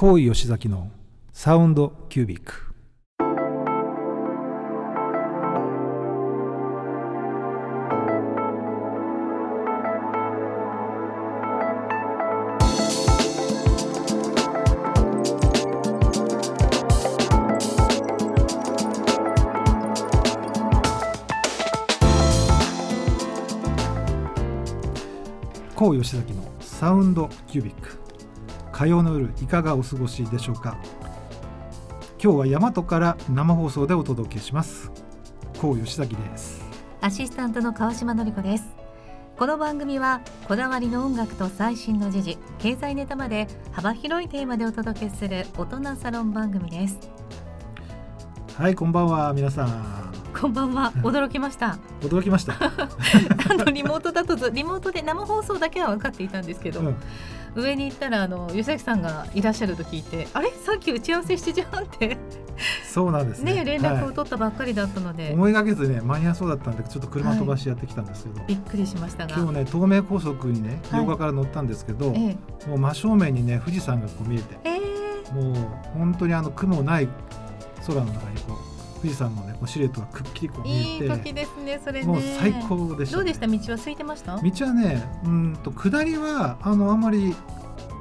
高井吉崎のサウンドキュービック。高井吉崎のサウンドキュービック。火曜の夜いかがお過ごしでしょうか？今日は大和から生放送でお届けします。高吉崎です。アシスタントの川島典子です。この番組はこだわりの音楽と最新の時事経済ネタまで幅広いテーマでお届けする大人サロン番組です。はいこんばんは。皆さんこんばんは。驚きました。驚きました。あのリモートだとリモートで生放送だけは分かっていたんですけど、うん。上に行ったらあの吉崎さんがいらっしゃると聞いてあれ？さっき打ち合わせ7時半って。そうなんですね。ね連絡を取ったばっかりだったので、はい、思いがけずね間に合わそうだったんでちょっと車飛ばしやってきたんですけど、はい、びっくりしましたが。今日ね東名高速にね両側から乗ったんですけど、はい、もう真正面にね富士山がこう見えて、えー、もう本当にあの雲ない空の中にこう富士山のねこうシルエットがくっきりこう見えて。いい時ですねそれ、ね、もう最高でした、ね、どうでした？道は空いてました？道はねうんと下りはあのあんまり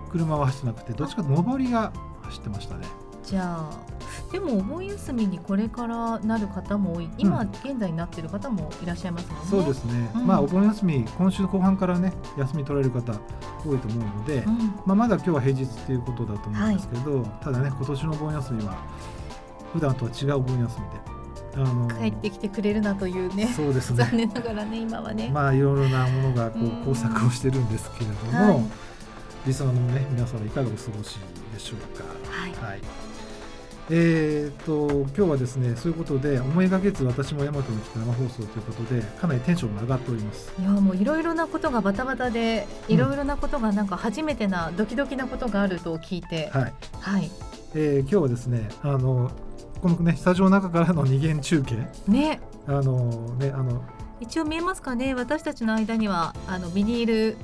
車は走ってなくてどっちかと上りが走ってましたね。じゃあでもお盆休みにこれからなる方も多い。今、現在になっている方もいらっしゃいますもんね。そうですね、うん、まあお盆休み今週後半からね休み取られる方多いと思うので、うん、まあまだ今日は平日っていうことだと思うんですけど、はい、ただね今年のお盆休みは普段とは違うお盆休みであの帰ってきてくれるなというねそうですね。残念ながらね今はね。まあいろいろなものがこう工作をしてるんですけれども、はい、リスナーのね皆さんいかがお過ごしでしょうか。はい、はい。えーと、今日はですねそういうことで思いがけず私も大和に来た生放送ということでかなりテンションが上がっております。いやもういろいろなことがバタバタでいろいろなことがなんか初めてな、ドキドキなことがあると聞いて、はい。はい。えー、今日はですねあのこのねスタジオの中からの二元中継。ね。あのねあの一応見えますかね。私たちの間にはあのビニール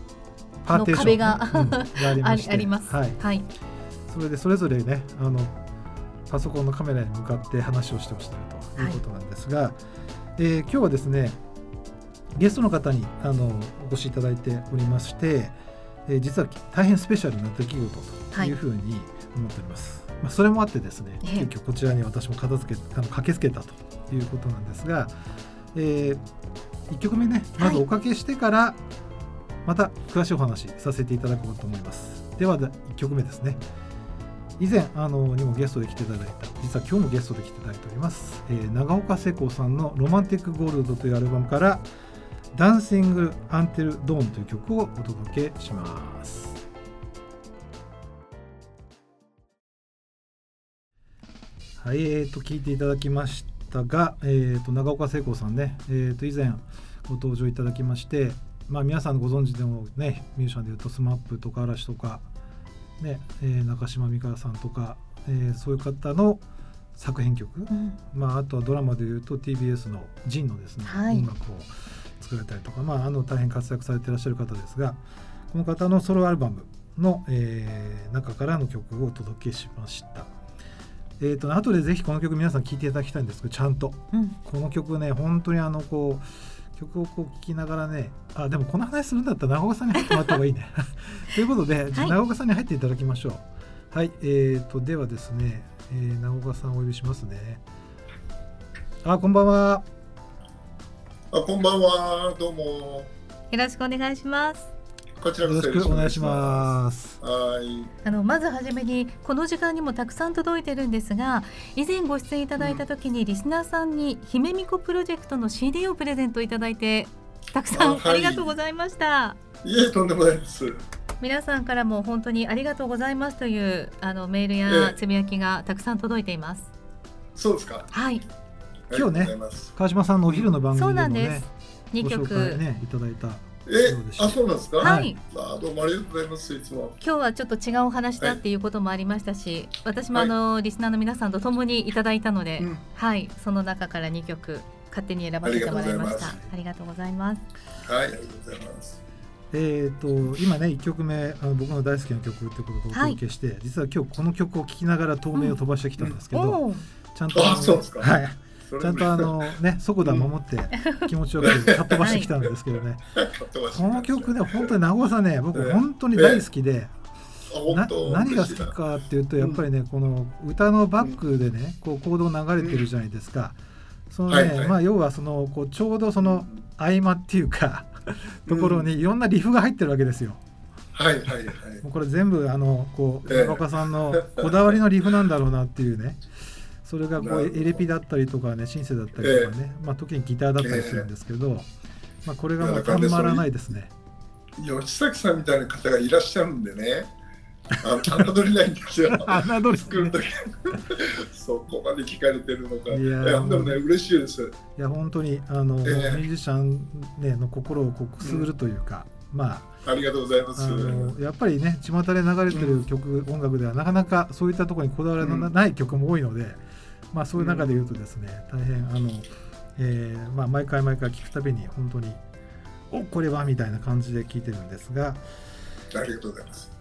の壁がうん、があります。はい、はい、それでそれぞれねあのパソコンのカメラに向かって話をしてほしいということなんですが、はい、えー、今日はですねゲストの方にあのお越しいただいておりまして、えー、実は大変スペシャルな出来事というふうに思っております。はい、まあ、それもあってですね、急遽こちらに私も片付けあの駆けつけたということなんですが、えー、1曲目ねまずおかけしてから、はいまた詳しいお話させていただこうと思います。では1曲目ですね。以前あのにもゲストで来ていただいた実は今日もゲストで来ていただいております、えー、長岡聖子さんの「ロマンティック・ゴールド」というアルバムから「ダンシング・アンテル・ドーン」という曲をお届けしますはいえーと、聞いていただきましたが、えーと、長岡聖子さんね、えーと以前ご登場いただきましてまあ、皆さんご存知でもねミュージシャンでいうと SMAP とか嵐とか、ねえー、中島美嘉さんとか、えー、そういう方の作編曲、うん、まあ、あとはドラマでいうと TBS の「ジンのですね、はい、音楽を作られたりとか、まあ、あの大変活躍されていらっしゃる方ですがこの方のソロアルバムの、えー、中からの曲をお届けしました。えーと、と後でぜひこの曲皆さん聴いていただきたいんですけどちゃんと、うん、この曲ね本当にあのこう曲をこう聴きながらねあでもこの話するんだったら長岡さんに入ってもらった方がいいね。ということで、はい、長岡さんに入っていただきましょう。はいえーとではですね、えー、長岡さんお呼びしますね。あこんばんは。あこんばんは。どうも。よろしくお願いしますこちらよろしくお願いします。はい。あのまずはじめにこの時間にもたくさん届いてるんですが、以前ご出演いただいた時にリスナーさんに姫みこプロジェクトの CD をプレゼントいただいてたくさんありがとうございました。いえとんでもないです。皆さんからも本当にありがとうございますというあのメールやつぶやきがたくさん届いています。そうですか。はい。今日ね川島さんのお昼の番組でもね、二、曲ねいただいた。え、あ、そうなんですか？はい。あ、どうもありがとうございます。いつも。今日はちょっと違うお話だっていうこともありましたし、はい、私もあの、はい、リスナーの皆さんと共にいただいたので、うん、はい、その中から2曲勝手に選ばせてもらいました。ありがとうございます。はい、ありがとうございます。えーと、今ね1曲目あの僕の大好きな曲ってことをお届けして、はい、実は今日この曲を聴きながら透明を飛ばしてきたんですけど、うん、ちゃんとはいちゃんとあのね速度は守って気持ちよくかっ飛ばしてきたんですけどね、この曲ね本当に名古屋さんね僕本当に大好きで、な何が好きかっていうとやっぱりね、この歌のバックでねこう行動流れてるじゃないですか。そのね、まあ要はそのこうちょうどその合間っていうかところにいろんなリフが入ってるわけですよ。はいはいはい。これ全部あのこう中岡さんのこだわりのリフなんだろうなっていうね。それがこうエレピだったりとかねシンセだったりとかね、まあ時にギターだったりするんですけど、まあこれがもうたまらないですね。吉崎さんみたいな方がいらっしゃるんでね。あ 侮れないんですよ。侮る作る時そこまで聞かれてるのか。いやでもね嬉しいです。いや本当にあの、えー、ミュージシャンねの心をくすぐるというか、うん、まあ。ありがとうございます。やっぱりね巷で流れてる曲、うん、音楽ではなかなかそういったところにこだわりのない曲も多いので、まあそういう中で言うとですね、大変あの、えー、まあ毎回毎回聞くたびに本当におこれはみたいな感じで聞いてるんですが。ありがとうございます。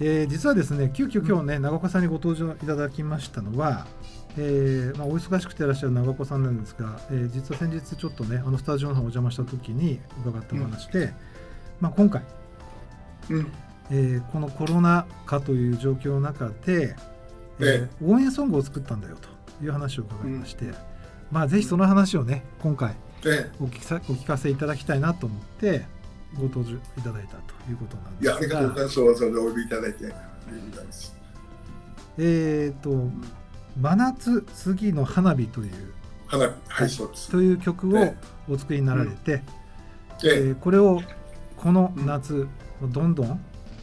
えー、実はですね急遽今日ね長岡さんにご登場いただきましたのは、えーまあ、お忙しくていらっしゃる長岡さんなんですが、えー、実は先日ちょっとねあのスタジオの方お邪魔した時に伺ったお話で、うん、まあ、今回、うん。えー、このコロナ禍という状況の中で、えー、応援ソングを作ったんだよという話を伺いまして、うん、まあ、ぜひその話をね今回お聞かお聞かせいただきたいなと思ってご登場いただいたということなんですが。いやありがとうございます。わざわざお呼びいただいてありがとうございます。えっ、ー、と「真夏次の花火」という花火。はいそうです。という曲をお作りになられて、ええ。ー、これをこの夏、うん、どんどん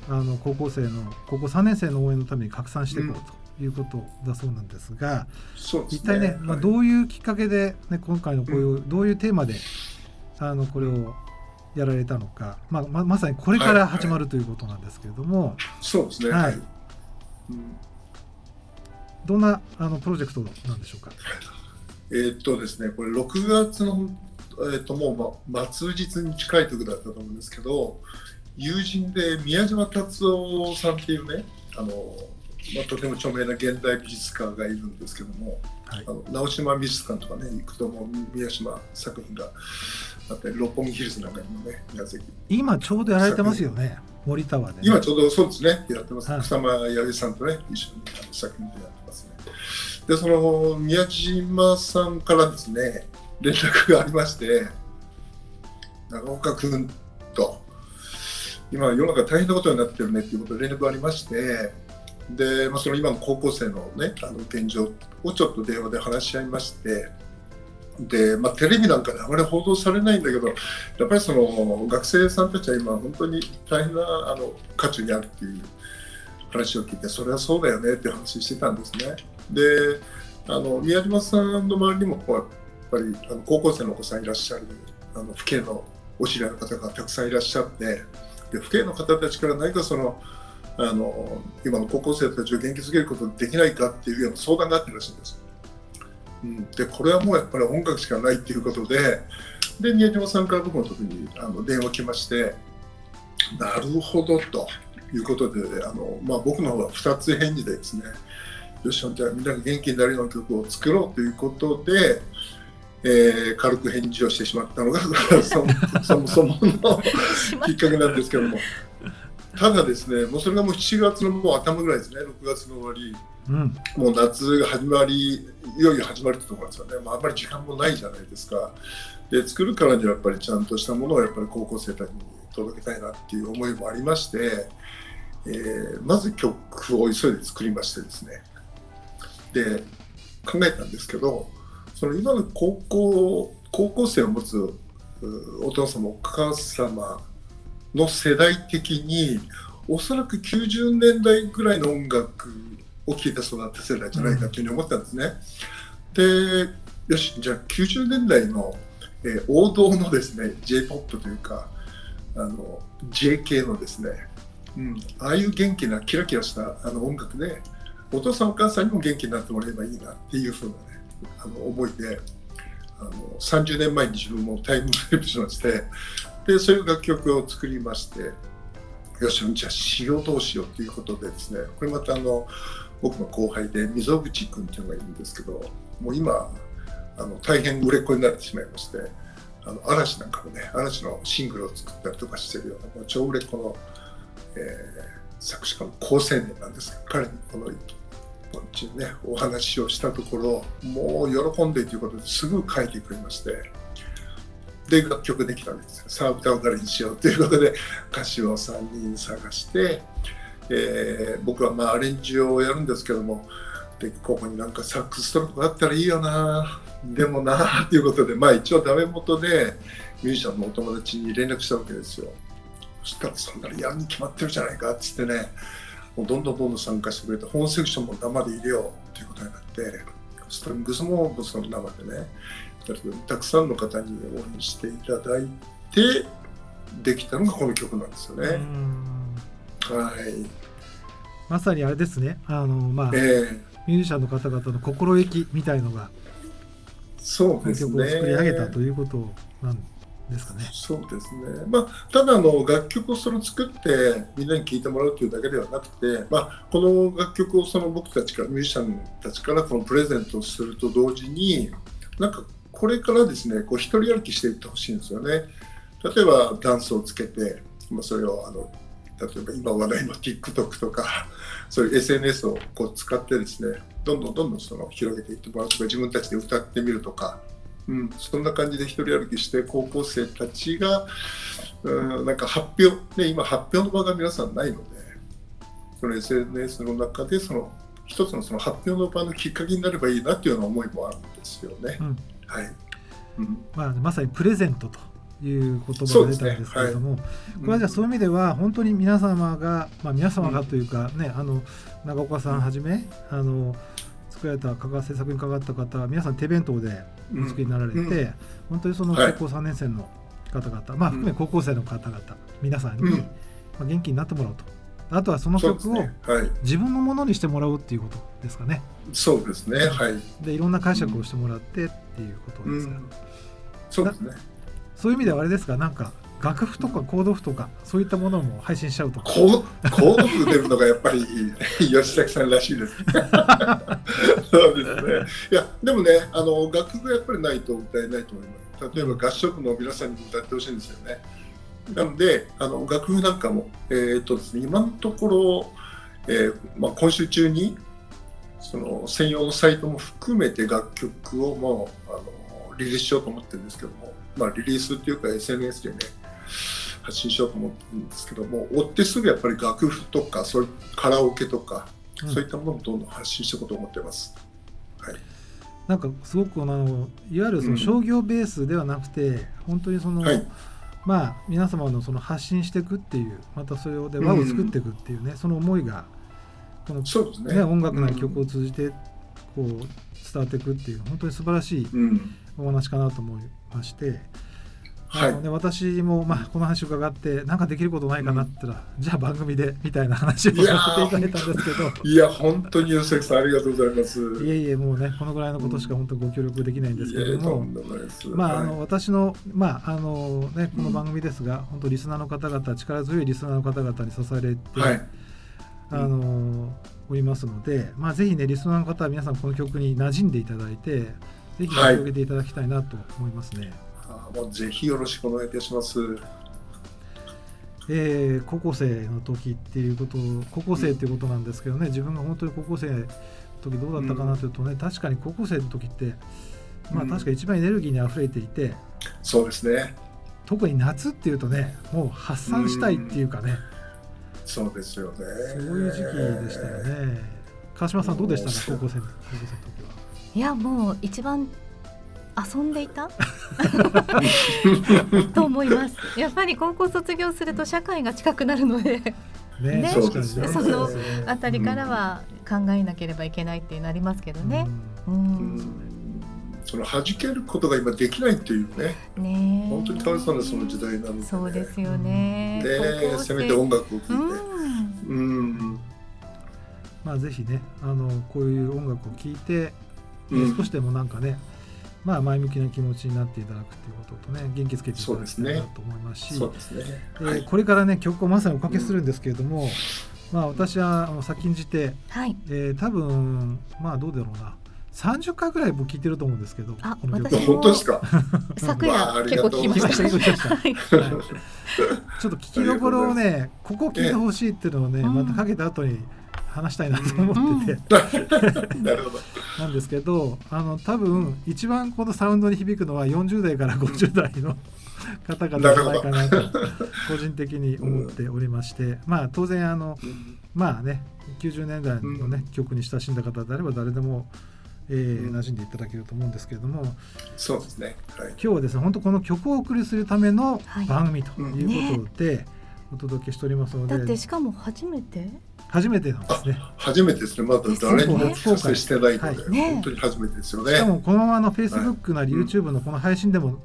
あの高校生の高校3年生の応援のために拡散していこうということだそうなんですが、うん、一体ね、まあ、どういうきっかけで、ね、今回のこういう、うん、どういうテーマであのこれをやられたのか、まあ、ままさにこれから始まるということなんですけれども、はいはい、そうですね、はい、うん、どんなあのプロジェクトなんでしょうか？えー、っとですね、これ6月の、えー、っともう、ま、末日に近い時だったと思うんですけど友人で宮島達夫さんっていうねあの、まあ、とても著名な現代美術家がいるんですけども、はい、あの直島美術館とかね行くともう宮島作品があったり六本木ヒルズなんかにもね宮崎。今ちょうどやられてますよね森田はね。今ちょうどそうですねやってます、はい、草間彌生さんとね一緒に作品でやってますね。でその宮島さんからですね連絡がありまして長岡君と今世の中大変なことになってるねっていうことで連絡がありましてで、まあ、その今の高校生のねあの現状をちょっと電話で話し合いましてで、まあ、テレビなんかであまり報道されないんだけどやっぱりその学生さんたちは今本当に大変なあの渦中にあるっていう話を聞いてそれはそうだよねって話してたんですね。であの宮島さんの周りにもこうやっぱりあの高校生のお子さんいらっしゃるあの父兄のお知り合いの方がたくさんいらっしゃってで父兄の方たちから何かそのあの今の高校生たちを元気づけることできないかっていうような相談があってらしいんです。うん、でこれはもうやっぱり音楽しかないっていうことでで宮島さんから僕の時にあの電話来ましてなるほどということであの、まあ、僕の方は2つ返事でですねよしじゃあみんなが元気になるような曲を作ろうということで、えー、軽く返事をしてしまったのが そもそものきっかけなんですけどもただですねもうそれがもう7月のもう頭ぐらいですね。6月の終わり、うん、もう夏が始まりいよいよ始まるってところですよね、まあ、あんまり時間もないじゃないですか。で作るからにはやっぱりちゃんとしたものをやっぱり高校生たちに届けたいなっていう思いもありまして、えー、まず曲を急いで作りましてですね。で考えたんですけどその今の高校高校生を持つお父様お母様の世代的におそらく90年代ぐらいの音楽を聴いて育った世代じゃないかというふうに思ったんですね。でよしじゃあ90年代の、えー、王道のですね j p o p というかあの J 系のですね、うん、ああいう元気なキラキラしたあの音楽でお父さんお母さんにも元気になってもらえばいいなっていうふうなねあの思いであの30年前に自分もタイムスリップしましてでそういう楽曲を作りましてよしじゃあしようどうしようということでですねこれまたあの僕の後輩で溝口君っていうのがいるんですけどもう今あの大変売れっ子になってしまいましてあの嵐なんかもね嵐のシングルを作ったりとかしてるような超売れっ子の、えー、作詞家の好青年なんですが彼にこのこっちねお話をしたところもう喜んでということですぐ書いてくれましてで楽曲できたんですさあ歌うからにしようということで歌詞を3人探して、えー、僕はまあアレンジをやるんですけどもでここになんかサックストロークあったらいいよなでもなということでまあ一応ダメ元でミュージシャンのお友達に連絡したわけですよ。そしたらそんなにやるに決まってるじゃないかっつってねもうどんどんどんどん参加してくれて本セクションも生で入れようということになってストリングスもその生でねたくさんの方に応援していただいてできたのがこの曲なんですよね。はい、まさにあれですねあの、まあ、えー、ミュージシャンの方々の心意気みたいのがそうですね曲を作り上げたということなんですかね。そうですね。まあ、ただの楽曲をその作ってみんなに聴いてもらうというだけではなくて、まあ、この楽曲をその僕たちからミュージシャンたちからこのプレゼントをすると同時になんかこれからですねこう一人歩きしていってほしいんですよね。例えばダンスをつけて、まあ、それをあの例えば今話題の TikTok とかそういう SNS をこう使ってですねどんどんどんどんその広げていってもらうとか自分たちで歌ってみるとか、うん、そんな感じで一人歩きして高校生たちがうんなんか発表、ね、今発表の場が皆さんないのでその SNS の中でその一つのその発表の場のきっかけになればいいなっていうような思いもあるんですよね。うんはい。うん。まあ、まさにプレゼントという言葉が出たんですけれども、ねはい、これはじゃあそういう意味では本当に皆様が、まあ、皆様がというかね、あの長岡さんはじめ、あの作られた制作に関わった方は皆さん手弁当でお作りになられて、うん。うん、本当にその高校3年生の方々、はい、まあ含め高校生の方々、皆さんに、まあ、元気になってもらうと。あとはその曲を自分のものにしてもらうっていうことですかね。そうですね。はい。でいろんな解釈をしてもらってっていうことですか？うん、そうですね。そういう意味ではあれですか、なんか楽譜とかコード譜とかそういったものも配信しちゃうとか。コード譜出るのがやっぱり 吉崎さんらしいです。そうですね。いやでもね、あの楽譜がやっぱりないと歌えないと思います。例えば合唱部の皆さんにも歌ってほしいんですよね。なのであの楽譜なんかも、えーとですね、今のところ、えーまあ、今週中にその専用のサイトも含めて楽曲をもうあのリリースしようと思ってるんですけども、まあ、リリースっていうか SNS でね発信しようと思ってるんですけども追ってすぐやっぱり楽譜とかそれカラオケとか、うん、そういったものもどんどん発信していこうと思ってます。はい、なんかすごくあのいわゆるその商業ベースではなくて、うん、本当にその、はい。まあ皆様のその発信していくっていうまたそれで輪を作っていくっていうね、うん、その思いがこのね、ね、音楽な曲を通じてこう伝わっていくっていう本当に素晴らしいお話かなと思いまして、あのね、私も、まあ、この話を伺って何かできることないかなって言ったら、うん、じゃあ番組でみたいな話をさせていただいたんですけど。いや本当に吉崎さんありがとうございます。いえいえもうねこのぐらいのことしか本当ご協力できないんですけども、まああの、私のまああのねこの番組ですが、うん、本当リスナーの方々力強いリスナーの方々に支えられて、はい、あのおりますので、まあ、ぜひねリスナーの方は皆さんこの曲に馴染んでいただいてぜひ広げていただきたいなと思いますね。はい。もうぜひよろしくお願いいたします。えー、高校生の時っていうこと高校生っていうことなんですけどね、自分が本当に高校生の時どうだったかなというとね、うん、確かに高校生の時ってまあ確か一番エネルギーにあふれていて、うん、そうですね。特に夏っていうとねもう発散したいっていうかね、うん、そうですよね。そういう時期でしたよね。川島さんどうでしたか高校生の高校生の時は。いやもう一番遊んでいた？と思います。やっぱり高校卒業すると社会が近くなるので。ね、ね、そのあたりからは考えなければいけないってなりますけどね。うん、うんその弾けることが今できないっていうね。ね本当にかわいそうなその時代なので、ね、そうですよね。で、せめて音楽を聴いて。うん。うんまあぜひね、あのこういう音楽を聴いて、うん、少しでもなんかね、まあ、前向きな気持ちになっていただくということとね元気つけていただきたいなと思いますしそうですね、えーこれからね曲をまさにおかけするんですけれども、まあ、私はあの先んじて、はい。えー多分まあどうだろうな30回ぐらい僕聴いてると思うんですけどあこの曲。私本当ですか？昨夜結構聞きました。ちょっと聞きどころをねここを聞いてほしいっていうのをね、うんまたかけた後に話したいなと思ってて、なるほど。なんですけどあの多分一番このサウンドに響くのは40代から50代の方々じゃないかなと個人的に思っておりまして、まあ当然あのうん。まあね90年代のね、曲に親しんだ方であれば誰でも、えーうん馴染んでいただけると思うんですけれどもそうですね。はい。今日はですね本当この曲をお送りするためのはい。番組ということで、お届けしておりますので、だってしかも初めて？初めてなんですね。初めてですね。まだ誰にもお聞かせしてないので、はい。ね本当に初めてですよね。しかもこのままの Facebook なりうん YouTube のこの配信でも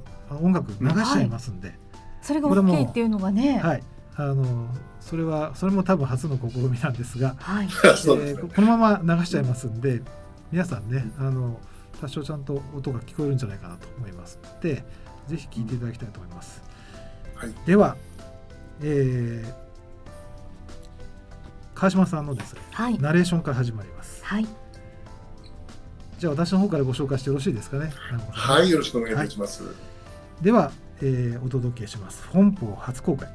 音楽流しちゃいますんで、それがこれも OK っていうのがね。はい、あのそれはそれも多分初の試みなんですが、はい。えーここのまま流しちゃいますんで皆さんねあの多少ちゃんと音が聞こえるんじゃないかなと思います。のでぜひ聞いていただきたいと思います、はい。では、えー川島さんのですねはい。ナレーションから始まります。はい。じゃあ私の方からご紹介してよろしいですかねはいよろしくお願いいたします、では、えーお届けします。本邦初公開。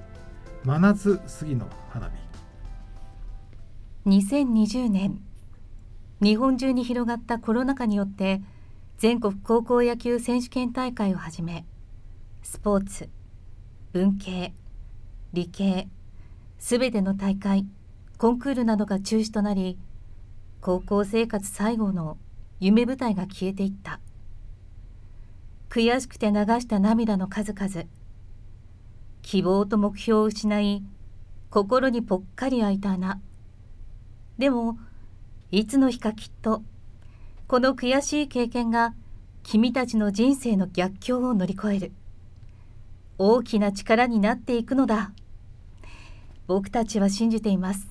真夏杉の花火。2020年日本中に広がったコロナ禍によって全国高校野球選手権大会をはじめスポーツ文系理系すべての大会コンクールなどが中止となり高校生活最後の夢舞台が消えていった。悔しくて流した涙の数々。希望と目標を失い心にぽっかり開いた穴でもいつの日かきっとこの悔しい経験が君たちの人生の逆境を乗り越える。大きな力になっていくのだ。僕たちは信じています。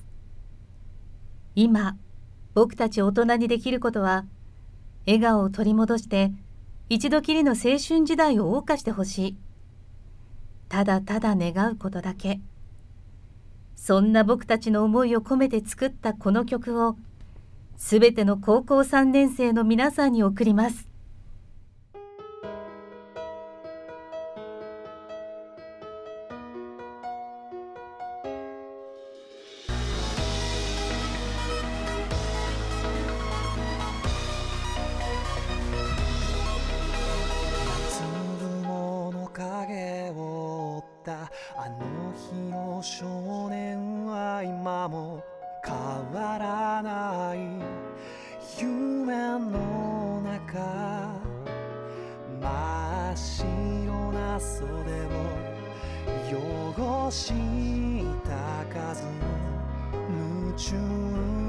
今僕たち大人にできることは笑顔を取り戻して一度きりの青春時代を謳歌してほしい。ただただ願うことだけ。そんな僕たちの思いを込めて作ったこの曲をすべての高校3年生の皆さんに送ります。あの日の少年は今も変わらない夢の中真っ白な袖を汚した数夢中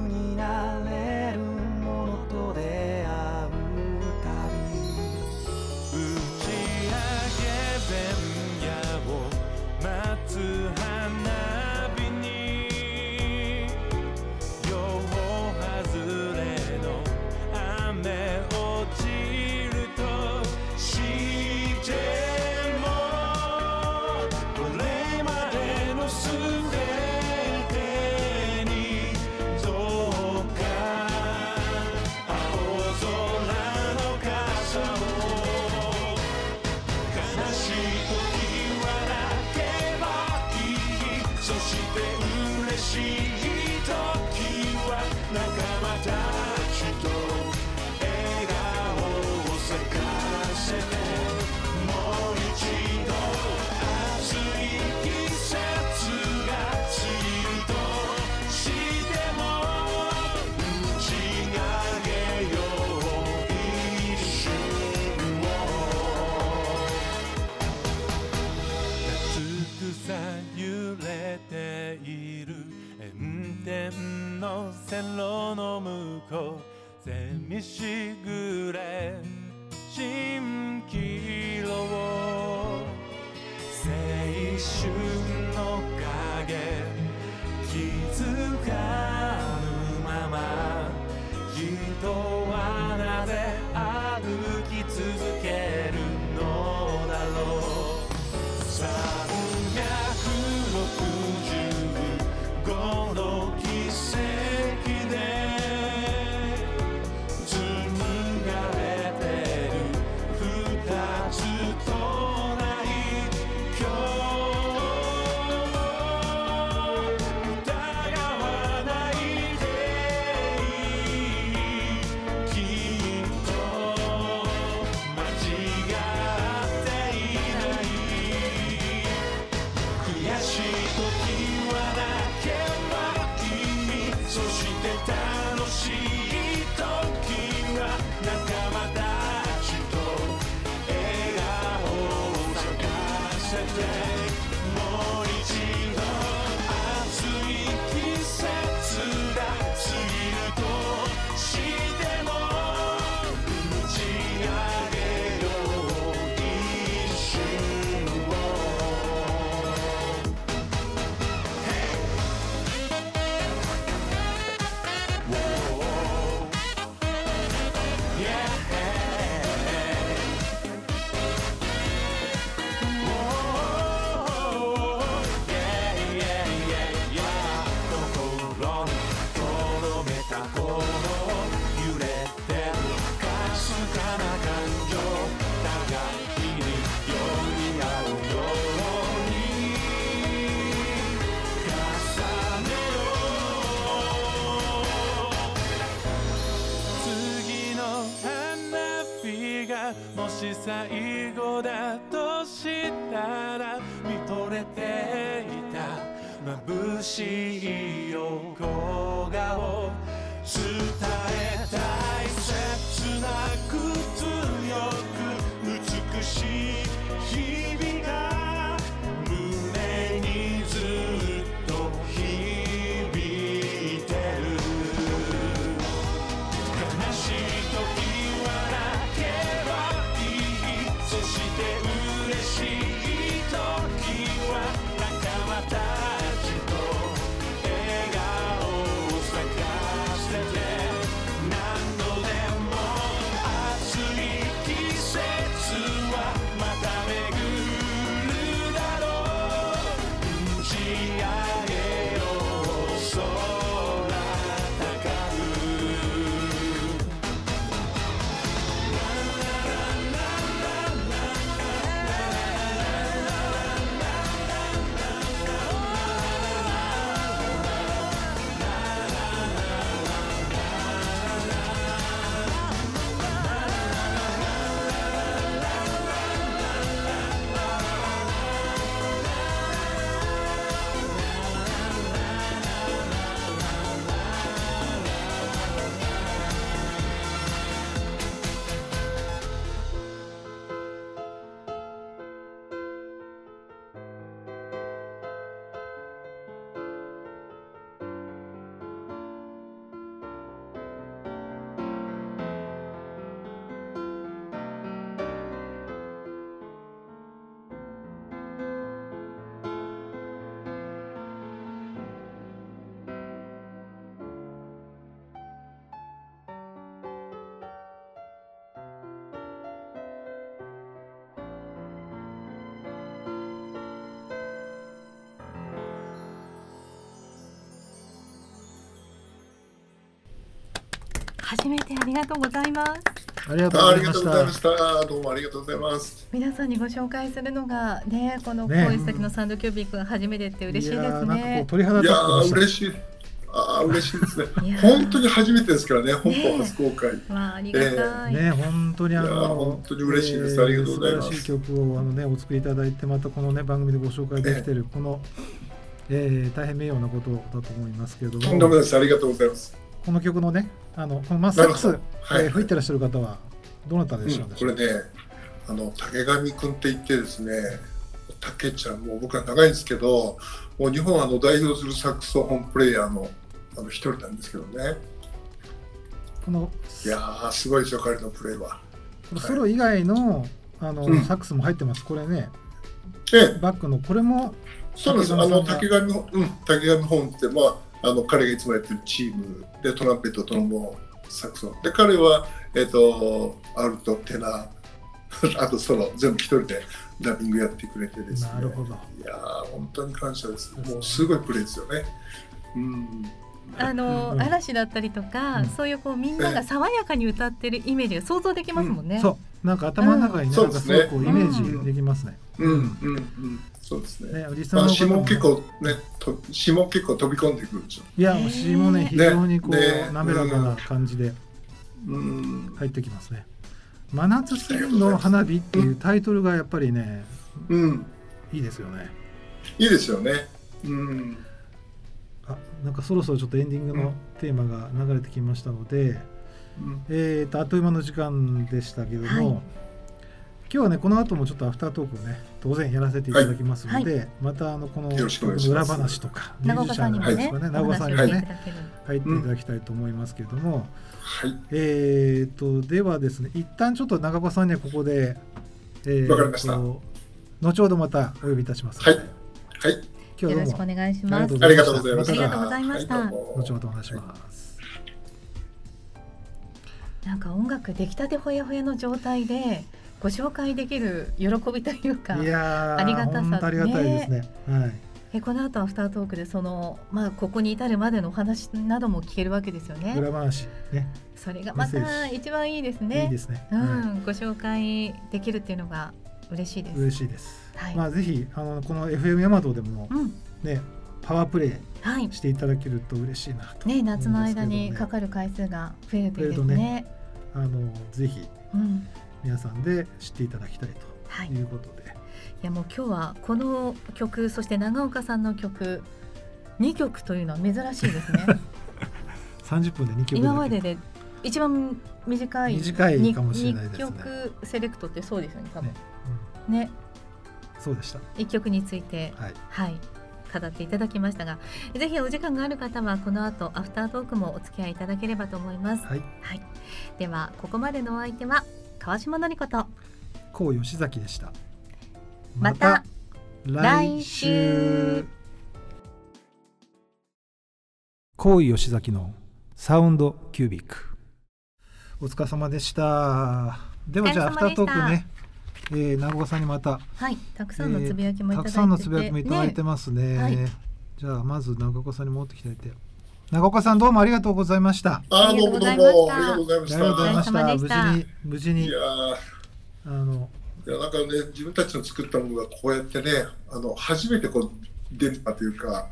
夏草揺れている炎天の線路の向こうセミしぐれ蜃気楼青春の影気づかぬまま人はなぜ歩き続けもし最初めてありがとうございますありがとうああございましたした。どうもありがとうございます。皆さんにご紹介するのがねこのね恋先のサンドキュービックが初めてって嬉しいですね鳥肌いや嬉しい。あー嬉しいですね本当に初めてですからね、本邦初公開。わあありがたい、ね本当にあいやーの本当に嬉しいですありがとうございます素晴らしい曲をあのねお作りいただいてまたこのね番組でご紹介できてるこの、えー大変名誉なことだと思いますけれどもとんでもないです。ありがとうございます。この曲のねあのこのまあサックス、はい。えー吹いてらっしゃる方はどなたでしょううん、これね、あの竹上君って言ってですね、竹ちゃん、もう僕は長いんですけど、もう日本をあの代表するサックスフォンプレイヤーのあの一人なんですけどね、このいやー、すごいですよ、彼のプレーは。このソロ以外のあの、うん。サックスも入ってます。これねええ、バックのこれもそうです。あの竹上本、うん、竹上本って、まあ、あの彼がいつもやってるチームでトランペット、トロンボーン、サックスフォン。で、彼は、えっ、と、アルト、テナー、あとソロ、全部一人でダビングやってくれてですね。なるほどいやー、本当に感謝です。もうすごいプレーですよね。うん。あの、うん嵐だったりとか、うんそういうこうみんなが爽やかに歌ってるイメージが想像できますもんね。そうなんか頭の中にね、うんなんかすごくこうイメそうですねージできますね。うん、うん、うん。そうですね。ね、リスナまあ、ーの詩も結構ね、と詩も結構飛び込んでくるんですよ。いや、ね詩もね、非常にこう、ね滑らかな感じでうん。入ってきますね。真夏スキンの花火っていうタイトルがやっぱりね、うん。いいですよね。いいですよね。うん。あ、なんかそろそろちょっとエンディングのテーマが流れてきましたので、うんえーと、あっという間の時間でしたけども、はい今日はね、この後もちょっとアフタートークをね、当然やらせていただきますので、またあのこの裏話とか、ミュージシャンさんにもね、の話とかね、お長岡さんにもね。入っていただきたいと思いますけれども、はい。えー、とではですね一旦ちょっと長岡さんにはここで、えーわかりました。と後ほどまたお呼びいたしますはいので、はい。今日はどうも。よろしくお願いします。ありがとうございました。ありがとうございま後ほどお話します、なんか音楽出来たてほやほやの状態でご紹介できる喜びというかいやーありがたさありがたいですね。はい。えこの後アフタートークでその、まあ、ここに至るまでのお話なども聞けるわけですよね。裏話ね。それがまた一番いいですね。いいですね、うん、はご紹介できるっていうのが嬉しいでい、す。嬉しいです、はい。まあぜひあのこの FM ヤマトでもうん、ねパワープレイはい。していただけると嬉しいなとね、夏の間にかかる回数が増えるといいですね。あのぜひうん、皆さんで知っていただきたいはい。ということで、いやもう今日はこの曲そして長岡さんの曲2曲というのは珍しいですね。30分で2曲今までで一番短い短いかもしれないですね。2曲セレクトってそうですよね多分。ね。ね。うんそうでした。1曲についてはい。はい語っていただきましたがぜひお時間がある方はこの後アフタートークもお付き合いいただければと思います、はい。はい、ではここまでのお相手は川島のりこと高吉崎でした。また来週。高井吉崎のサウンドキュービック。お疲れ様でした。ではじゃあアフタートークね、えー、長岡さんにまた。はいたくさんのつぶやきもいただいてて、たくさんのつぶやきもいただいてますね。はい。じゃあまず長岡さんに持ってきていただいて長岡さんどうもありがとうございました。あーどうもどうも。ありがとうございまありした。がとうございました。無事に無事にいやあのーいやなんかね自分たちの作ったものがこうやってねあの初めてこう電波というか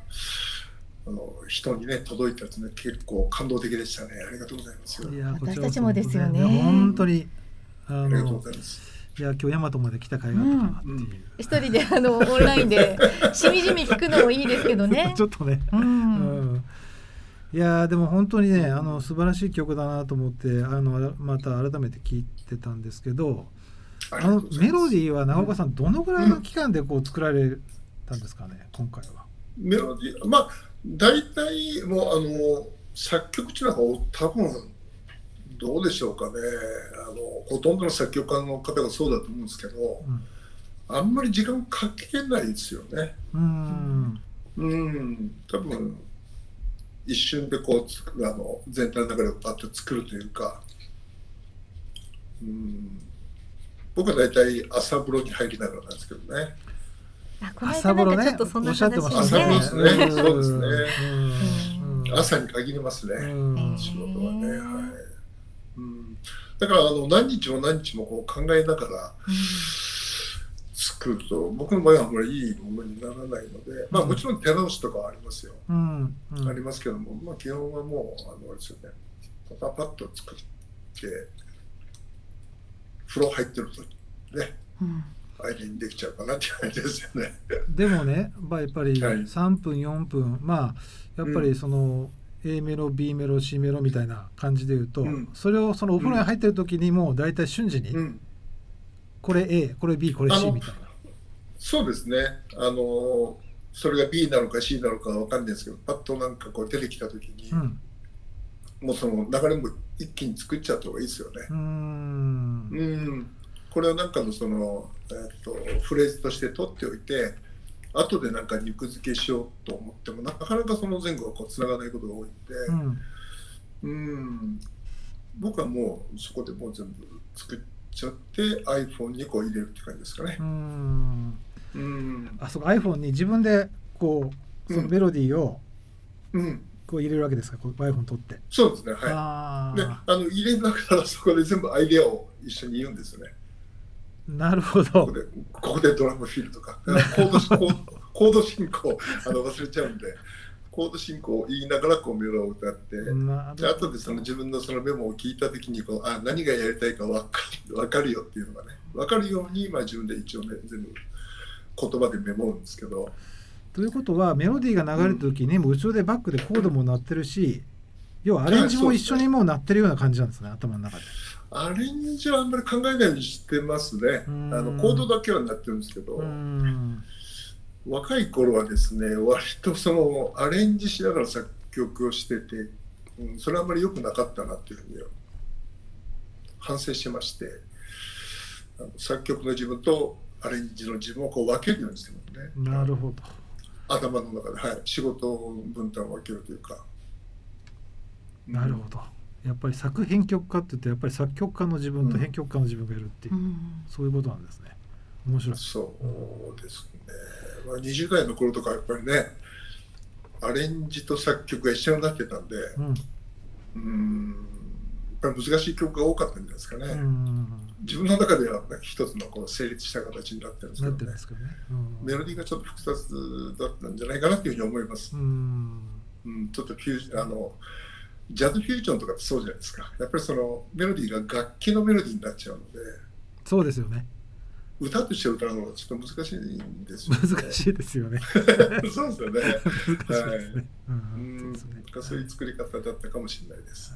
あの人にね届いたやつね結構感動的でしたね。ありがとうございます。いや私たちもですよね。本当にあありがとうのございます。いや今日大和まで来た甲斐があったかなっていう、一人であのオンラインでしみじみ聞くのもいいですけどね。ちょっとね。ううんんいやーでも本当にねあの素晴らしい曲だなと思ってあのまた改めて聞いてたんですけどああのメロディィーは長岡さんどのぐらいの期間でこう作られたんですかね今回は。メロディーまあ大体もうあの作曲っていうのは多分どうでしょうかねあのほとんどの作曲家の方がそうだと思うんですけどうんあんまり時間かけないですよね。うーんうん多分一瞬でこうつくあの全体の流れをパッと作るというか、うん、僕は大体朝風呂に入りながらなんですけどね。朝風呂ね。ね。朝風呂ですねそうですね。うんうん朝に限りますね、うん。仕事はね。はい。うん、だからあの何日も何日もこう考えながら作ると僕の場合はあんまりいいものにならないので、まあもちろん手直しとかはありますよ。うんうん。ありますけども、まあ、基本はもう、あのあれですよね、パパパッと作って、風呂入ってるとね、うん。間にできちゃうかなって感じですよね。でもね、まあ、やっぱりはい。3分4分まあやっぱりその A メロ B メロ C メロみたいな感じで言うと、うん。それをそのお風呂に入ってる時にもう大体瞬時に、うん、これ A これ B これあ C のみたいな。そうですね、あのそれが B なのか C なのかわかんないですけど、パッとなんかこう出てきた時に、うん。もうその流れも一気に作っちゃった方がいいですよね。うーん。うん、これをなんかのその、えっとフレーズとして取っておいて後でなんか肉付けしようと思ってもなかなかその前後がこう繋がないことが多いんで、うん。うん、僕はもうそこでもう全部作っちゃって iPhone にこう入れるって感じですかねう。んうん、あそうか iPhone に自分でこうそのメロディーをうん、こう入れるわけですかこう iPhone 取って。そうですね。はあい。で、あの入れながらそこで全部アイデアを一緒に言うんですよね。あなるほどここ。でここでドラムフィルとかコードコードコード進行あの忘れちゃうんでコード進行を言いながらこうメロを歌って、なで後でその自分のそのメモを聞いた時にこうあ何がやりたいか分かる分かるよっていうのがね分かるように、まあ、自分で一応ね全部言葉でメモるんですけど。ということはメロディーが流れた時にもう後ろでバックでコードも鳴ってるし要はアレンジも一緒にもう鳴ってるような感じなんですね頭の中で。アレンジはあんまり考えないようにしてますね。あうん。のコードだけはなってるんですけど、若い頃はですね割とそのアレンジしながら作曲をしてて、うん、それはあんまり良くなかったなっていうふうに反省してましてあの作曲の自分とアレンジの自分をこう分けるようにしてますねなるほど。頭の中で、はい、仕事分担を分けるというかなるほど。やっぱり作編曲家って言ってやっぱり作曲家の自分と編曲家の自分がいるっていう、うんそういうことなんですね。面白い。そうですね、まあ、20代の頃とかやっぱりねアレンジと作曲が一緒になってたんでうん。うんやっぱり難しい曲が多かったんじゃないですかね、うん。自分の中ではね一つのこう成立した形になってるんですけどね。メロディーがちょっと複雑だったんじゃないかなというふうに思います、うん。うん、ちょっとフュージあのジャズフュージョンとかってそうじゃないですか。やっぱりそのメロディーが楽器のメロディーになっちゃうので。そうですよね歌として歌うのはちょっと難しいんですよ、ね、難しいですよね。そうですよね。難しいですね、ううん。そうんですね。なんかそういう作り方だったかもしれないです。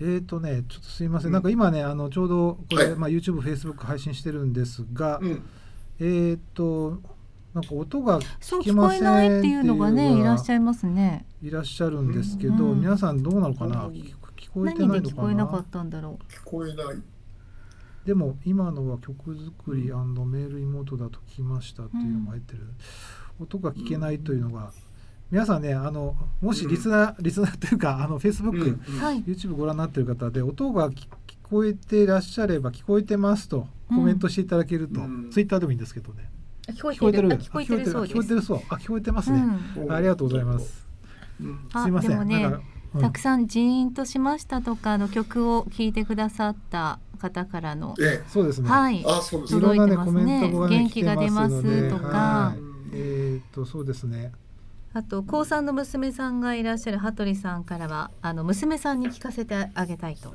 えーとね、ちょっとすいません、うん。なんか今ね、あのちょうどこれ、はい。まあ、YouTube、Facebook 配信してるんですが、うん、えーと、なんか音がそう聞きません聞こえないっていうのがねいらっしゃいいますね。いらっしゃるんですけど、うん。皆さんどうなのかな、うん。聞聞こえて何でないのかな？聞こえなかったんだろ聞こえない。でも今のは曲作りメール妹だと聞きましたっていうのも入ってる、音が聞けないというのが、皆さんねあのもしリスナー、リスナーというかあの Facebook。YouTube ご覧になっている方で音が聞聞こえていらっしゃれば聞こえてますとコメントしていただけると、うん。Twitter でもいいんですけどね。聞こえてる。あ聞こえてる。そうあ聞こえ。てるそう。あ聞こえてますね、うん。ありがとうございます。うん。あすいません。でもねなんか、うんたくさんジーンとしましたとかの曲を聴いてくださった方からの、えそうですね、はい、あ、そうです届いてますね。コメントがね。元気が出ますとか。はい。えーっとそうですね。あと高三の娘さんがいらっしゃる羽鳥さんからはあの娘さんに聞かせてあげたいと。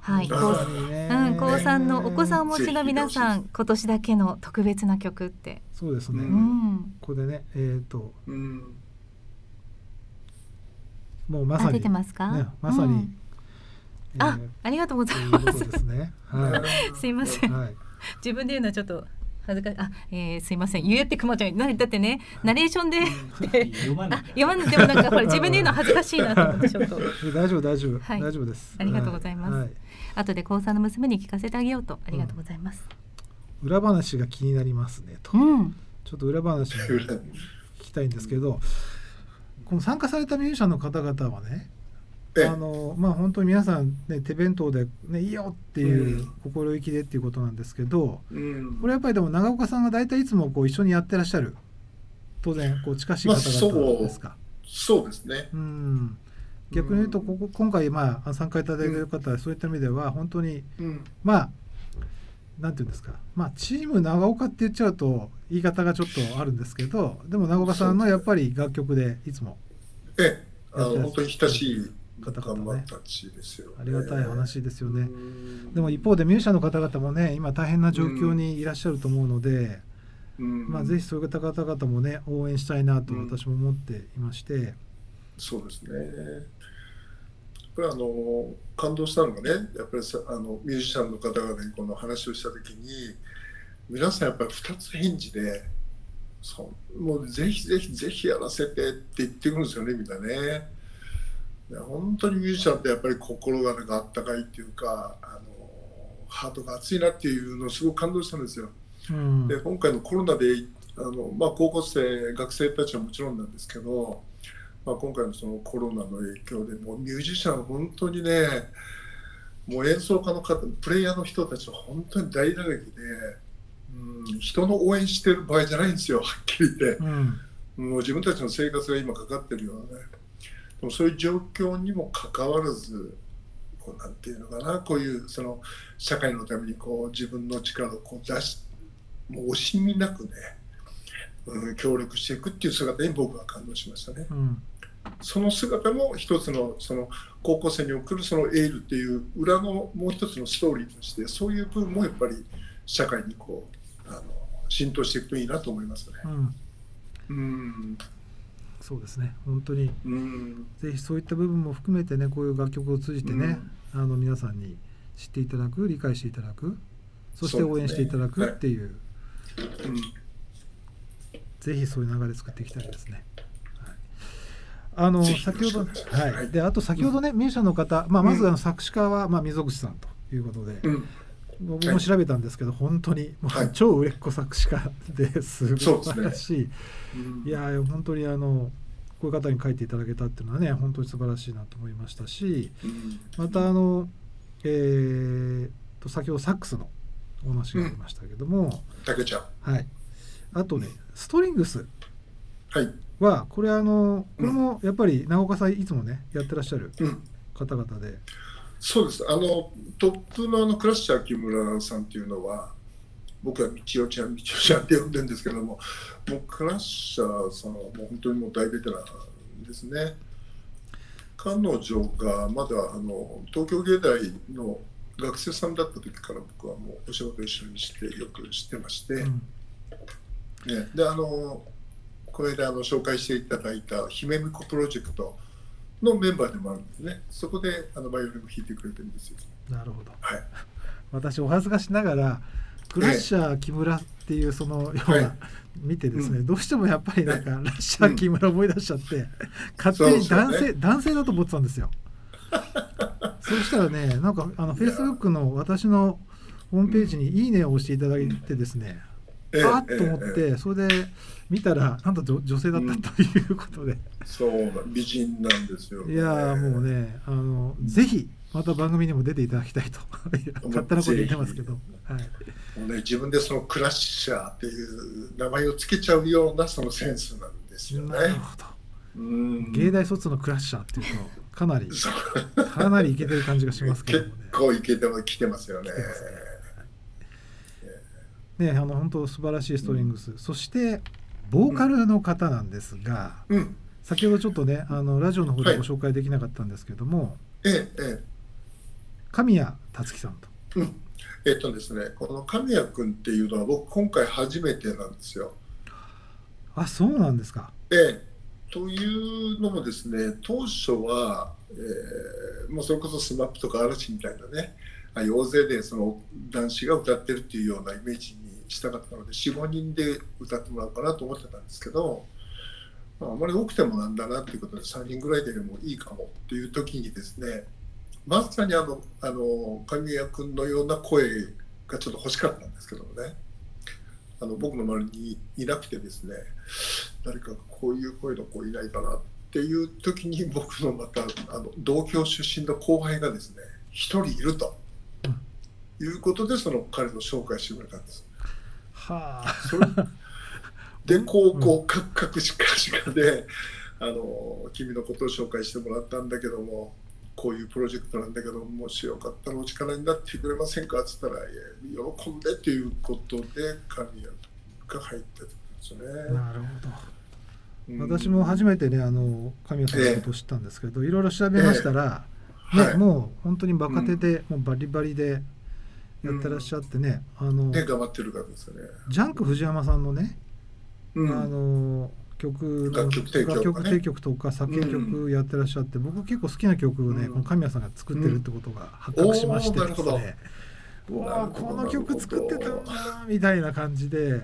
はい。まさにねうん、高三のお子さんをお持ちの皆さぜん今年だけの特別な曲って。そうですね、ううん。ん。ここでねえーっとうん。もうまさにあ出てますか？ね、まさに、うんえーあ、ありがとうございます。すねは すいません。い、はい、自分で言うのはちょっと恥ずかしい。あ、えー、すいません。言えってくまちゃん。なだってね、ナレーションで、で読まなあい、読まないでもなんかこれ自分で言うの恥ずかしいなと思ってちょっと。え 大丈夫大丈夫、はい大丈夫ですありがとうございますはい後で高三の娘に聞かせてあげようとありがとうございます。裏話が気になりますねと、うん。ちょっと裏話を聞きたいんですけど、この参加されたミュージシャンの方々はね、ええあのまあ本当に皆さんね手弁当でねいいよっていううん心意気でっていうことなんですけど、うんこれやっぱりでも長岡さんが大体いつもこう一緒にやってらっしゃる当然こう近しい方まあそう々ですか？そうですね。うん逆に言うとここ今回まあ参加いただいている方はそういった意味では本当にうん。まあなんていうんですか。まあチーム長岡って言っちゃうと言い方がちょっとあるんですけどでも長岡さんのやっぱり楽曲でいつもええ、あの本当に親しい方々ね。ですよ、ね。ありがたい話ですよね。うん。でも一方でミュージシャンの方々もね今大変な状況にいらっしゃると思うので、うん。まあ、ぜひそういった方々もね応援したいなとうん私も思っていまして、そうですね。ぱりあの感動したのがね、やっぱりさあのミュージシャンの方々にこの話をしたときに、皆さんやっぱり2つ返事で、そうもうぜひぜひぜひやらせてって言ってくるんですよね、みんなね。本当にミュージシャンってやっぱり心がなんかあったかいっていうか、あのハートが熱いなっていうのをすごく感動したんですよ。うんで今回のコロナであの、まあ、高校生学生たちはもちろんなんですけど、まあ、今回のそのコロナの影響でもうミュージシャン本当にねもう演奏家の方プレイヤーの人たちは本当に大打撃で、うん、人の応援してる場合じゃないんですよはっきり言って。うん。もう自分たちの生活が今かかってるようなね。でもそういう状況にもかかわらずこうなんていうのかなこういうその社会のためにこう自分の力をこう出しもう惜しみなくね、うん、協力していくっていう姿に僕は感動しましたね。うんその姿も一つのその高校生に送るそのエールっていう裏のもう一つのストーリーとしてそういう部分もやっぱり社会にこうあの浸透していくといいなと思いますね。うん。うん。そうですね。本当に。うん。ぜひそういった部分も含めてねこういう楽曲を通じてね、あの皆さんに知っていただく理解していただくそして応援していただくっていう。うん。ぜひそういう流れ作っていきたいですね。はいあの先ほど、はい、であと先ほどね、ミュージシャンの方、まあ、まずうんあの作詞家は、まあ、溝口さんということで、うん。僕も調べたんですけど、本当にもうはい。超売れっ子作詞家 です素晴らしい、うん。いやー本当にあのこういう方に書いていただけたっていうのはね本当に素晴らしいなと思いましたしうん。またあの、えーと先ほどサックスのお話がありましたけども、たけちゃん。はい、あとねストリングスはこれあのこれもやっぱり長岡さんいつもねやってらっしゃるうん、方々で、そうです。あのトップのあのクラッシャー木村さんっていうのは僕は道代ちゃん道代ちゃんって呼んでるんですけどももうクラッシャーさんはもう本当にもう大ベテランですね。彼女がまだあの東京芸大の学生さんだった時から僕はもうお仕事一緒にしてよく知ってまして、うん。ね、であのこの間あの紹介していただいた姫巫女プロジェクトのメンバーでもあるんですね。そこであのバイオリンも弾いてくれてるんですよ。なるほど。はい。私お恥ずかしながらクラッシャー木村っていうそのようはい。な見てですね、うどうしてもやっぱりなんかラッシャー木村思い出しちゃって、勝手に男性、そうですよ男性だと思ってたんですよ。そうしたらねなんかあのフェイスブックの私のホームページに「いいね」を押していただいてですね、ええあっと思って、ええそれで見たらなんと女女性だったということで、そう美人なんですよ、いやーもうねあのぜひまた番組にも出ていただきたいと。勝手なこと言ってますけど、はい、もうね、自分でそのクラッシャーっていう名前をつけちゃうようなそのセンスなんですよね。なるほど。うん。芸大卒のクラッシャーっていうとかなり かなりいけてる感じがしますけどね。構いけても来てますよね。ねあの本当素晴らしいストリングス、そしてボーカルの方なんですが、うん、先ほどちょっとねあのラジオの方でご紹介できなかったんですけども、ええ、え神谷達樹さんと。え、うん。えっとですね、この神谷君っていうのは僕今回初めてなんですよ。あそうなんですか。ええ、というのもですね、当初は、えーもうそれこそ SMAP とか嵐みたいなね、ああいう大勢でその男子が歌ってるっていうようなイメージにしたかったので、4、5人で歌ってもらおうかなと思ってたんですけど、まあ、あまり多くてもなんだなっていうことで、3人ぐらいでもいいかもっていう時にですね、まさにあの、あの神谷君のような声がちょっと欲しかったんですけどもね。あの僕の周りにいなくてですね誰かこういう声の子いないかなっていう時に僕のまたあの同郷出身の後輩がですね一人いると、いうことでその彼の紹介してくれたんです。はあ。それ で高校カクカクしかしかであの君のことを紹介してもらったんだけどもこういうプロジェクトなんだけどもしよかったらお力になってくれませんかっつったらいや喜んでということで神谷が入ってたんですよね。なるほど。うん私も初めてねあの神谷さんのことを知ったんですけど、いろいろ調べましたら、ねはいもう本当に若手で、もうバリバリでやってらっしゃってね、あのね頑張ってる方ですよね。ジャンク藤山さんのね、うん。あの曲の楽曲提供とかね。楽曲提供とか作曲曲やってらっしゃって、僕結構好きな曲をね、うん。この神谷さんが作ってるってことが発覚しましてですね、うわあこの曲作ってたんだなみたいな感じで、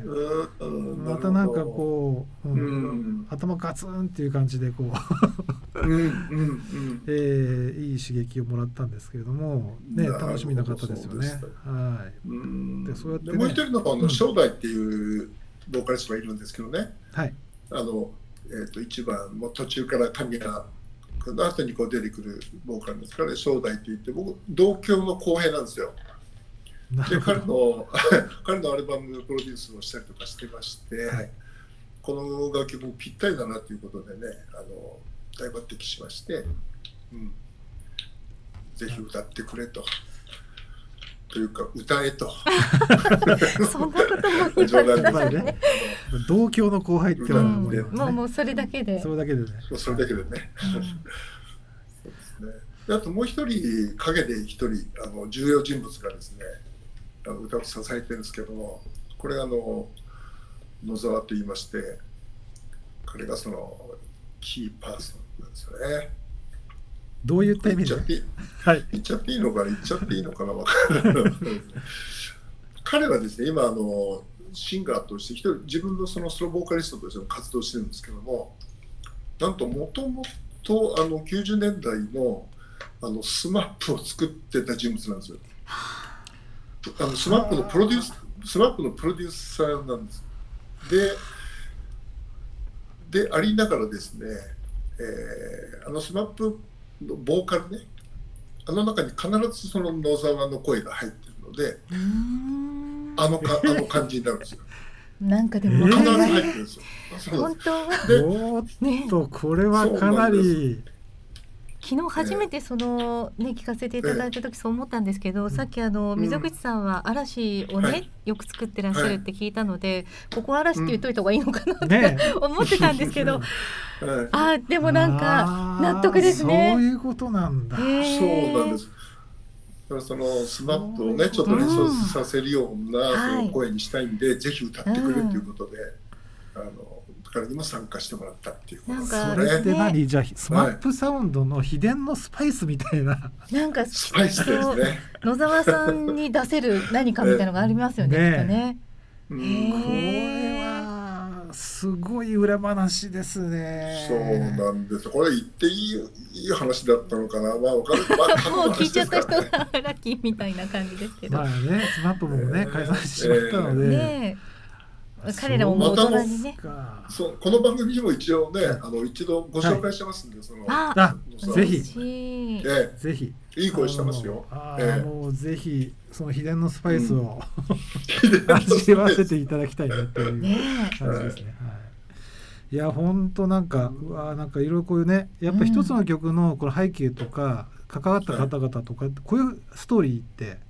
またなんかこう、ううん。ん頭ガツンっていう感じでこう、うん えーいい刺激をもらったんですけれども、ね、楽しみな方ですよね。はい。うん。でそうやってねでもう一人のあうん。の正代っていうボーカリストがいるんですけどね、はい。あのえー、と一番もう途中から神谷君の後にこう出てくるボーカルですから、ね、正代って言って僕同郷の後輩なんですよ。で彼の 彼のアルバムのプロデュースをしたりとかしてまして、はいこの楽曲にぴったりだなということでねあの大抜擢しまして、うん、ぜひ歌ってくれと。というか歌えと。そんなことも言冗談でね。同郷の後輩っていうのはもう,、うんもうもうそれだけでそ。れだけでね。もうそれだけでね。そうですね。であともう一人陰で一人あの重要人物がですね歌を支えてるんですけどもこれがあの野沢と言いまして彼がそのキーパーソンなんですよね。どういった意味で？はい。言っちゃっていいのかな？言っちゃっていいのかな？わからない彼はですね今あのシンガーとして一人自分のそのソロボーカリストとしても活動してるんですけどもなんともともとあの90年代のあの SMAPを作ってた人物なんですよ。あの SMAPのプロデュースSMAPのプロデューサーなんです。ででありながらですね、えーあの SMAPのボーカルねあの中に必ずその野沢の声が入ってるのであのかあの感じになるんですよ。なんかでもえー必ず入ってるんですよ。本当はおーっねとこれはかなり昨日初めてそのね聞かせていただいた時そう思ったんですけど、さっきあのうん。溝口さんは嵐をね、はい。よく作ってらっしゃるって聞いたので、ここ嵐って言っといた方がいいのかなって、ね。思ってたんですけど、はい。あーでもなんか納得ですね。そういうことなんだ。そうなんです。からその SMAPをねちょっと連想させるような声にしたいんで、ぜひ歌ってくれということで、あの彼にも参加してもらったっていうことなんですかそれって何、ねじゃあスマップサウンドの秘伝のスパイスみたいな、なんかスパイスですね。野沢さんに出せる何かみたいなのがありますよね。ねね。うんへこれはすごい裏話ですね。そうなんです。これ言っていいいい話だったのかな。まあわかる。まあもう聞いちゃった人がラッキーみたいな感じですけど。まあね、スマップもね、解散してしまったので、ねえ、彼らも大人にね。そうかそうこの番組にも一応ね、あの一度ご紹介してますんで、そのあぜひ。えぜひ。えいい声してますよ。あええ。ーもうぜひその秘伝のスパイスを、え味わわせていただきたいなっていうね感じですね。はい。いや本当なんかうわーなんかいろいろこういうねやっぱ一つの曲のこの背景とか関わった方々とかこういうストーリーって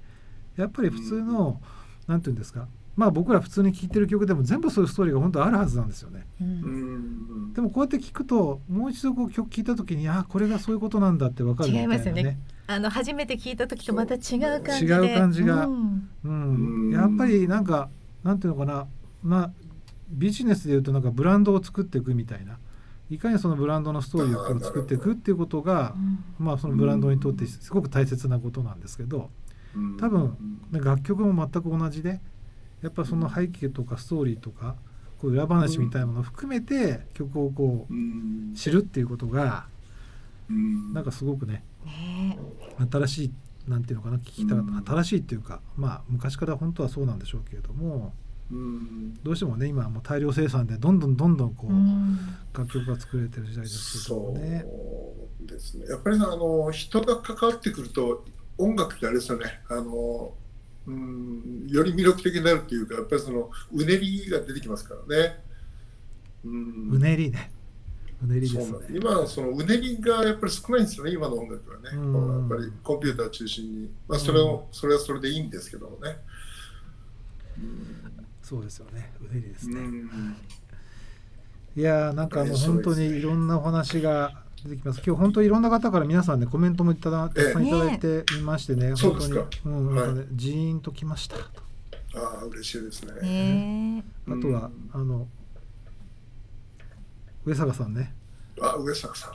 やっぱり普通のなんていうんですかまあ僕ら普通に聴いてる曲でも全部そういうストーリーが本当あるはずなんですよね。え。ううん。んでもこうやって聞くともう一度こう曲聴いた時にあこれがそういうことなんだってわかるみたいな違いますよね。あの初めて聞いた時とまた違う感じで。違う感じが。うん。うん。うん。やっぱりなんかなんていうのかな。まあビジネスでいうとなんかブランドを作っていくみたいな。いかにそのブランドのストーリーを作っていくっていうことがまあそのブランドにとってすごく大切なことなんですけどうん。多分ね楽曲も全く同じでやっぱその背景とかストーリーとかこう裏話みたいなものを含めて曲をこううん知るっていうことがうんなんかすごくねね新しいなんていうのかな聞きたかうんった新しいっていうかまあ昔から本当はそうなんでしょうけれどもうんどうしてもね今はもう大量生産でどんどんどんどんこえ。う、うん楽曲が作れてる時代ですけどね。うですね。やっぱりねあの人が関わってくると音楽ってあれですよね。あのうんより魅力的になるっていうかやっぱりそのうねりが出てきますからね。うんうねりね。うねりですね。今そのうねりがやっぱり少ないんですよね今の音楽はね、うんやっぱりコンピューター中心に、まあ、それを、それはそれでいいんですけどもね、そうですよね。うねりですね。うんいやーなんかもう本当にいろんなお話が出てきます。今日本当にいろんな方から皆さんねコメントもいただたくさんいただいていましてね。そう本当ですかにうん、はいなんかねジーンときましたと。ああ嬉しいですね。あとは、あの上坂さんねあ上坂さん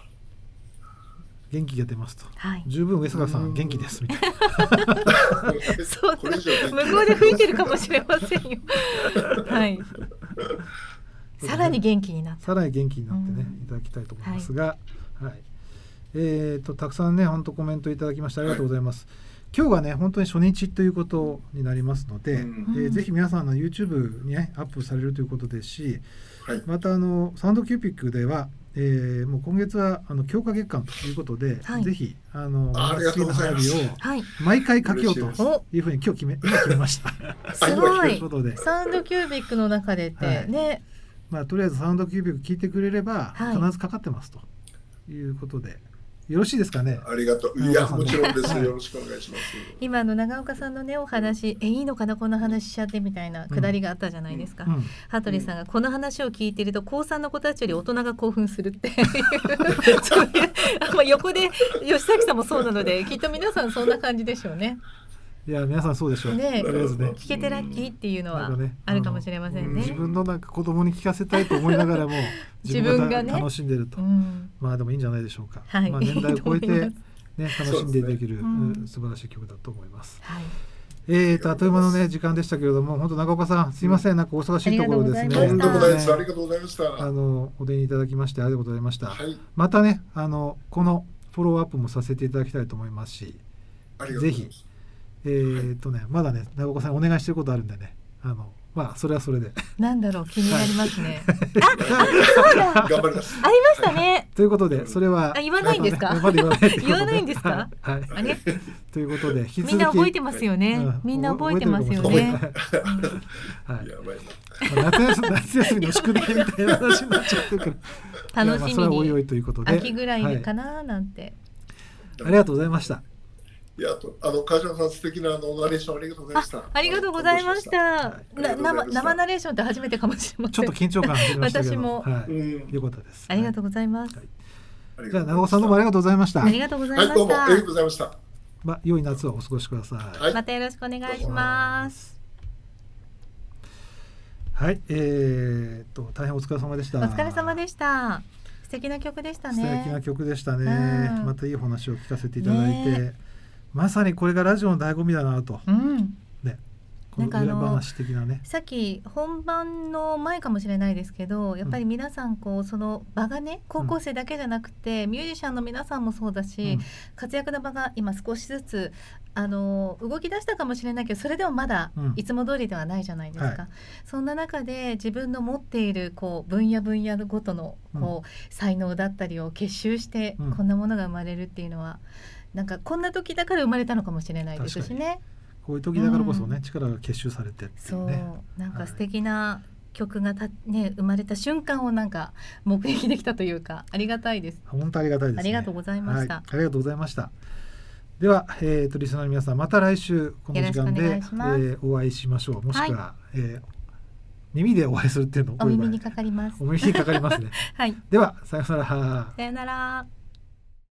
元気が出ますと。はい。十分上坂さうんん元気ですみたいな。そうこれ以上元気向こうで吹いてるかもしれませんよ。はい。さらに元気になった。さらに元気になってね、うんいただきたいと思いますが、はい、えー、とたくさんね本当コメントいただきましてありがとうございます。今日がね本当に初日ということになりますので、うんえーぜひ皆さんの YouTube に、ね、アップされるということですしはいまたあのサウンドキューピックでは、えーもう今月はあの強化月間ということで、はいぜひあのあありがとうございます好きな花火はい。を毎回かけようというふうに今日決め今決めました。すごいというこ。とで、サウンドキュービックの中でって、はいね。まあ、とりあえずサウンドキュービック聞いてくれればはい必ずかかってますということで、よろしいですかね？ありがとう。いやもちろんです。よろしくお願いします。今の長岡さんのねお話えいいのかなこの話しちゃってみたいなくだりがあったじゃないですか、うん。羽鳥さんがこの話を聞いていると高3の子たちより大人が興奮するっていう。そういうまあ横で吉崎さんもそうなのできっと皆さんそんな感じでしょうね。いや皆さんそうでしょう。ねとりあえずね。聞けてラッキーっていうのはあるかもしれませんね。自分のなんか子供に聞かせたいと思いながらも 自分がね楽しんでると、うんまあでもいいんじゃないでしょうか。はいまあ年代を超えてね 楽しんでできる、ねうんうん素晴らしい曲だと思います。はい、えーとあっという間のね時間でしたけれども本当長岡さんすいませんなんかお忙しいところですね。ありがとありがとうございましたあのお出にいただきましてありがとうございました。はいまたねあのこのフォローアップもさせていただきたいと思いますし。ありがとうございますえーっとね、まだね、長岡さんにお願いしてることあるんでね、あの、まあ、それはそれで。なんだろう気になりますね。あ、あそうだ。頑張りますありましたね。ということで、それは。あ言わないんですか？まだ言わない言わないんですか？はい。はいあれ、ということで、引き続きみんな覚えてますよねうん。みんな覚えてますよね。はい。やばいなまあ夏休み、夏休みの宿題みたいな話になっちゃってるから。楽しみいやまあそれはおいおにいということで。秋ぐらいでかはななんて。ありがとうございました。いやあとあの川島さん素敵なあのナレーションありがとうございまあした、ありがとうございました。はいな生生ナレーションって初めてかもしれません。ちょっと緊張感始めましたけど。私もはうんい。よかったです。ありがとうございます。じゃあ、長尾さんどうもありがとうございました。ありがとうございまはいどうもありがとうした。ございましたまあ良い夏をお過ごしください。はいまたよろしくお願いします。はい、えー、っと大変お疲れ様でした。お疲れ様でした。素敵な曲でしたね。素敵な曲でしたね。うんまたいいお話を聞かせていただいて、ねまさにこれがラジオの醍醐味だなと。うん。ね。この裏なんかあの。さっき本番の前かもしれないですけどやっぱり皆さんこうその場がね高校生だけじゃなくて、ミュージシャンの皆さんもそうだし、うん活躍の場が今少しずつあの動き出したかもしれないけどそれでもまだうんいつも通りではないじゃないですか、はいそんな中で自分の持っているこう分野分野ごとのこう、才能だったりを結集してうんこんなものが生まれるっていうのは、なんかこんな時だから生まれたのかもしれないですしね。こういう時だからこそね、うん力が結集されてっていそう。なんか素敵な曲がた、ね、生まれた瞬間をなんか目撃できたというかありがたいです。本当ありがたいです、ね。ありがとうございましたはい、ありがとうございました。では、えー、とリスナーの皆さんまた来週この時間でいしますえーお会いしましょう。もしくは、えー耳でお会いするっていうのをお耳にこかかります お。耳にかかりますね。はい、ではさようなら。さよなら。